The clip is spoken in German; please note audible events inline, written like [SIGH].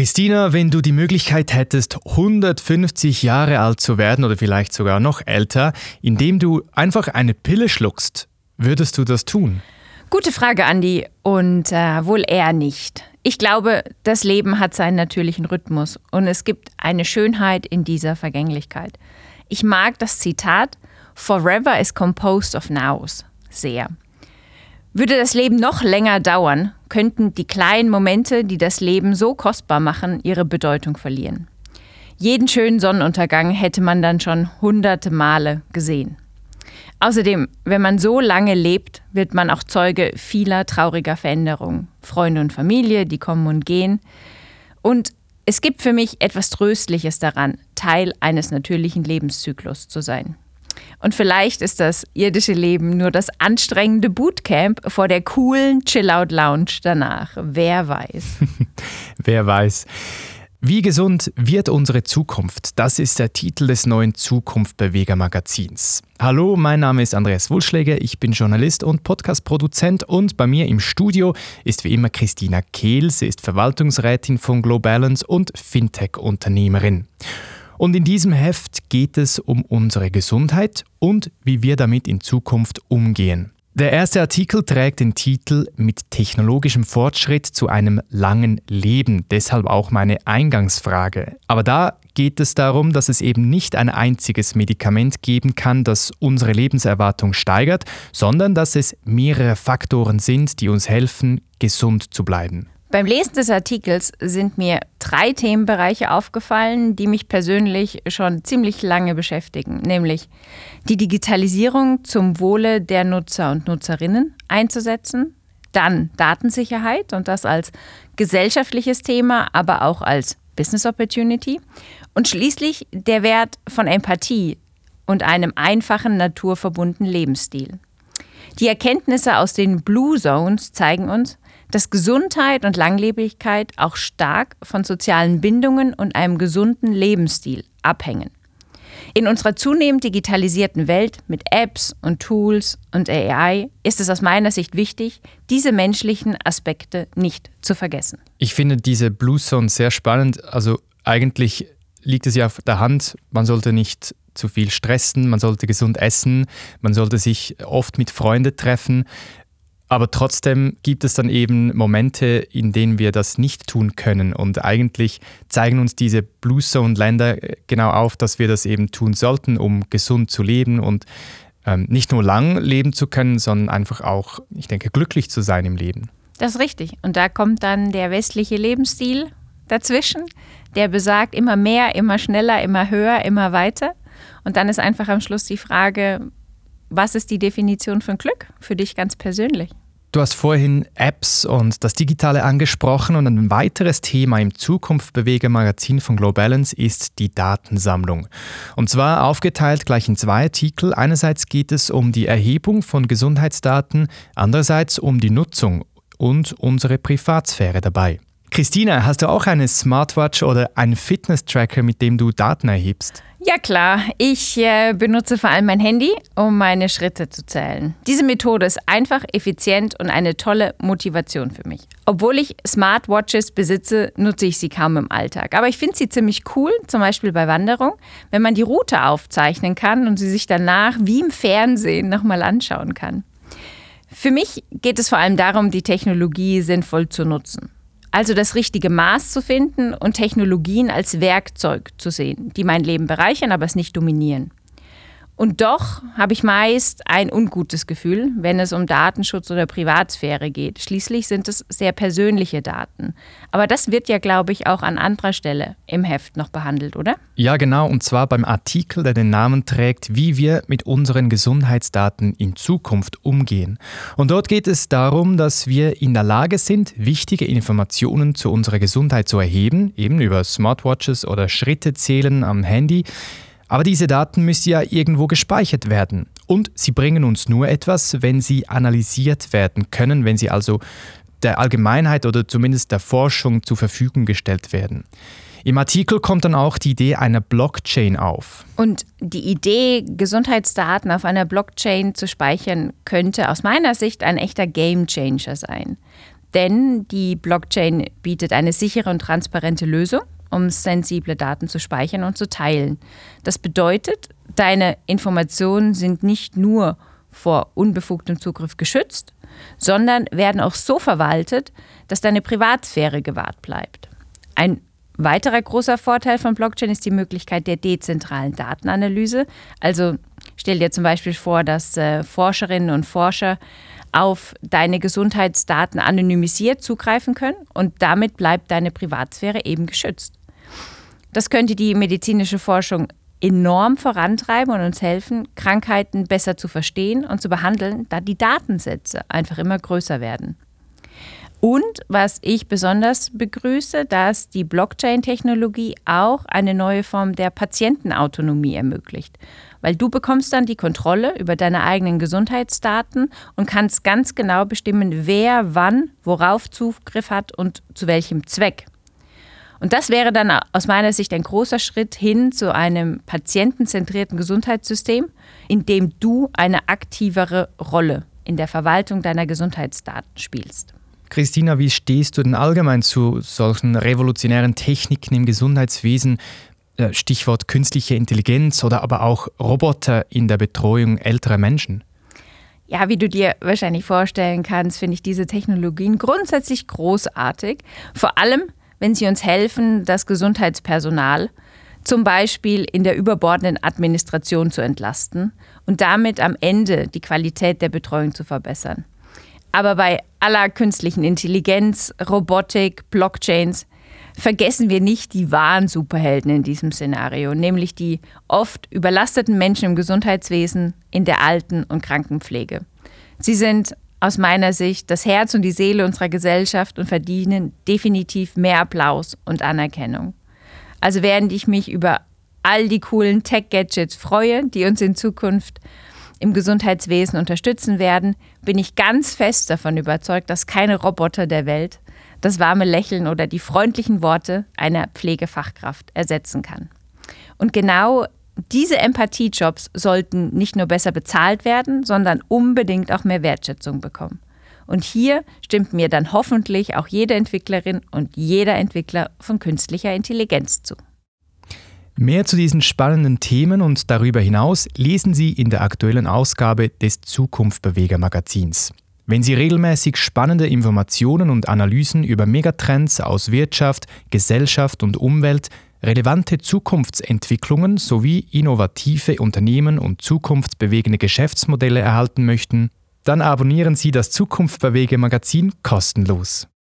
Christina, wenn du die Möglichkeit hättest, 150 Jahre alt zu werden oder vielleicht sogar noch älter, indem du einfach eine Pille schluckst, würdest du das tun? Gute Frage, Andi. Und äh, wohl eher nicht. Ich glaube, das Leben hat seinen natürlichen Rhythmus und es gibt eine Schönheit in dieser Vergänglichkeit. Ich mag das Zitat Forever is composed of nows sehr. Würde das Leben noch länger dauern, könnten die kleinen Momente, die das Leben so kostbar machen, ihre Bedeutung verlieren. Jeden schönen Sonnenuntergang hätte man dann schon hunderte Male gesehen. Außerdem, wenn man so lange lebt, wird man auch Zeuge vieler trauriger Veränderungen. Freunde und Familie, die kommen und gehen. Und es gibt für mich etwas Tröstliches daran, Teil eines natürlichen Lebenszyklus zu sein. Und vielleicht ist das irdische Leben nur das anstrengende Bootcamp vor der coolen Chill-Out-Lounge danach. Wer weiß. [LAUGHS] Wer weiß. Wie gesund wird unsere Zukunft? Das ist der Titel des neuen Zukunftbeweger Magazins. Hallo, mein Name ist Andreas Wulschläger, ich bin Journalist und Podcast-Produzent und bei mir im Studio ist wie immer Christina Kehl. Sie ist Verwaltungsrätin von Globalance und Fintech-Unternehmerin. Und in diesem Heft geht es um unsere Gesundheit und wie wir damit in Zukunft umgehen. Der erste Artikel trägt den Titel Mit technologischem Fortschritt zu einem langen Leben, deshalb auch meine Eingangsfrage. Aber da geht es darum, dass es eben nicht ein einziges Medikament geben kann, das unsere Lebenserwartung steigert, sondern dass es mehrere Faktoren sind, die uns helfen, gesund zu bleiben. Beim Lesen des Artikels sind mir drei Themenbereiche aufgefallen, die mich persönlich schon ziemlich lange beschäftigen, nämlich die Digitalisierung zum Wohle der Nutzer und Nutzerinnen einzusetzen, dann Datensicherheit und das als gesellschaftliches Thema, aber auch als Business Opportunity und schließlich der Wert von Empathie und einem einfachen, naturverbundenen Lebensstil. Die Erkenntnisse aus den Blue Zones zeigen uns, dass Gesundheit und Langlebigkeit auch stark von sozialen Bindungen und einem gesunden Lebensstil abhängen. In unserer zunehmend digitalisierten Welt mit Apps und Tools und AI ist es aus meiner Sicht wichtig, diese menschlichen Aspekte nicht zu vergessen. Ich finde diese Blue Zone sehr spannend. Also eigentlich liegt es ja auf der Hand, man sollte nicht zu viel stressen, man sollte gesund essen, man sollte sich oft mit Freunden treffen. Aber trotzdem gibt es dann eben Momente, in denen wir das nicht tun können. Und eigentlich zeigen uns diese Blue Zone-Länder äh, genau auf, dass wir das eben tun sollten, um gesund zu leben und ähm, nicht nur lang leben zu können, sondern einfach auch, ich denke, glücklich zu sein im Leben. Das ist richtig. Und da kommt dann der westliche Lebensstil dazwischen, der besagt immer mehr, immer schneller, immer höher, immer weiter. Und dann ist einfach am Schluss die Frage, was ist die Definition von Glück für dich ganz persönlich? Du hast vorhin Apps und das Digitale angesprochen und ein weiteres Thema im Zukunftbeweger-Magazin von Globalance ist die Datensammlung. Und zwar aufgeteilt gleich in zwei Artikel. Einerseits geht es um die Erhebung von Gesundheitsdaten, andererseits um die Nutzung und unsere Privatsphäre dabei. Christina, hast du auch eine Smartwatch oder einen Fitness-Tracker, mit dem du Daten erhebst? Ja klar, ich äh, benutze vor allem mein Handy, um meine Schritte zu zählen. Diese Methode ist einfach, effizient und eine tolle Motivation für mich. Obwohl ich Smartwatches besitze, nutze ich sie kaum im Alltag. Aber ich finde sie ziemlich cool, zum Beispiel bei Wanderung, wenn man die Route aufzeichnen kann und sie sich danach wie im Fernsehen nochmal anschauen kann. Für mich geht es vor allem darum, die Technologie sinnvoll zu nutzen. Also das richtige Maß zu finden und Technologien als Werkzeug zu sehen, die mein Leben bereichern, aber es nicht dominieren. Und doch habe ich meist ein ungutes Gefühl, wenn es um Datenschutz oder Privatsphäre geht. Schließlich sind es sehr persönliche Daten. Aber das wird ja, glaube ich, auch an anderer Stelle im Heft noch behandelt, oder? Ja, genau. Und zwar beim Artikel, der den Namen trägt, wie wir mit unseren Gesundheitsdaten in Zukunft umgehen. Und dort geht es darum, dass wir in der Lage sind, wichtige Informationen zu unserer Gesundheit zu erheben, eben über Smartwatches oder Schritte zählen am Handy. Aber diese Daten müssen ja irgendwo gespeichert werden. Und sie bringen uns nur etwas, wenn sie analysiert werden können, wenn sie also der Allgemeinheit oder zumindest der Forschung zur Verfügung gestellt werden. Im Artikel kommt dann auch die Idee einer Blockchain auf. Und die Idee, Gesundheitsdaten auf einer Blockchain zu speichern, könnte aus meiner Sicht ein echter Gamechanger sein. Denn die Blockchain bietet eine sichere und transparente Lösung, um sensible Daten zu speichern und zu teilen. Das bedeutet, deine Informationen sind nicht nur vor unbefugtem Zugriff geschützt, sondern werden auch so verwaltet, dass deine Privatsphäre gewahrt bleibt. Ein weiterer großer Vorteil von Blockchain ist die Möglichkeit der dezentralen Datenanalyse. Also stell dir zum Beispiel vor, dass äh, Forscherinnen und Forscher auf deine Gesundheitsdaten anonymisiert zugreifen können und damit bleibt deine Privatsphäre eben geschützt. Das könnte die medizinische Forschung enorm vorantreiben und uns helfen, Krankheiten besser zu verstehen und zu behandeln, da die Datensätze einfach immer größer werden. Und was ich besonders begrüße, dass die Blockchain-Technologie auch eine neue Form der Patientenautonomie ermöglicht. Weil du bekommst dann die Kontrolle über deine eigenen Gesundheitsdaten und kannst ganz genau bestimmen, wer wann worauf Zugriff hat und zu welchem Zweck. Und das wäre dann aus meiner Sicht ein großer Schritt hin zu einem patientenzentrierten Gesundheitssystem, in dem du eine aktivere Rolle in der Verwaltung deiner Gesundheitsdaten spielst. Christina, wie stehst du denn allgemein zu solchen revolutionären Techniken im Gesundheitswesen? Äh, Stichwort künstliche Intelligenz oder aber auch Roboter in der Betreuung älterer Menschen? Ja, wie du dir wahrscheinlich vorstellen kannst, finde ich diese Technologien grundsätzlich großartig. Vor allem, wenn sie uns helfen, das Gesundheitspersonal zum Beispiel in der überbordenden Administration zu entlasten und damit am Ende die Qualität der Betreuung zu verbessern. Aber bei aller künstlichen Intelligenz, Robotik, Blockchains vergessen wir nicht die wahren Superhelden in diesem Szenario, nämlich die oft überlasteten Menschen im Gesundheitswesen, in der Alten- und Krankenpflege. Sie sind aus meiner Sicht das Herz und die Seele unserer Gesellschaft und verdienen definitiv mehr Applaus und Anerkennung. Also während ich mich über all die coolen Tech-Gadgets freue, die uns in Zukunft im Gesundheitswesen unterstützen werden, bin ich ganz fest davon überzeugt, dass keine Roboter der Welt das warme Lächeln oder die freundlichen Worte einer Pflegefachkraft ersetzen kann. Und genau diese Empathiejobs sollten nicht nur besser bezahlt werden, sondern unbedingt auch mehr Wertschätzung bekommen. Und hier stimmt mir dann hoffentlich auch jede Entwicklerin und jeder Entwickler von künstlicher Intelligenz zu. Mehr zu diesen spannenden Themen und darüber hinaus lesen Sie in der aktuellen Ausgabe des Zukunftbeweger Magazins. Wenn Sie regelmäßig spannende Informationen und Analysen über Megatrends aus Wirtschaft, Gesellschaft und Umwelt relevante Zukunftsentwicklungen sowie innovative Unternehmen und zukunftsbewegende Geschäftsmodelle erhalten möchten, dann abonnieren Sie das Zukunftsbewege Magazin kostenlos.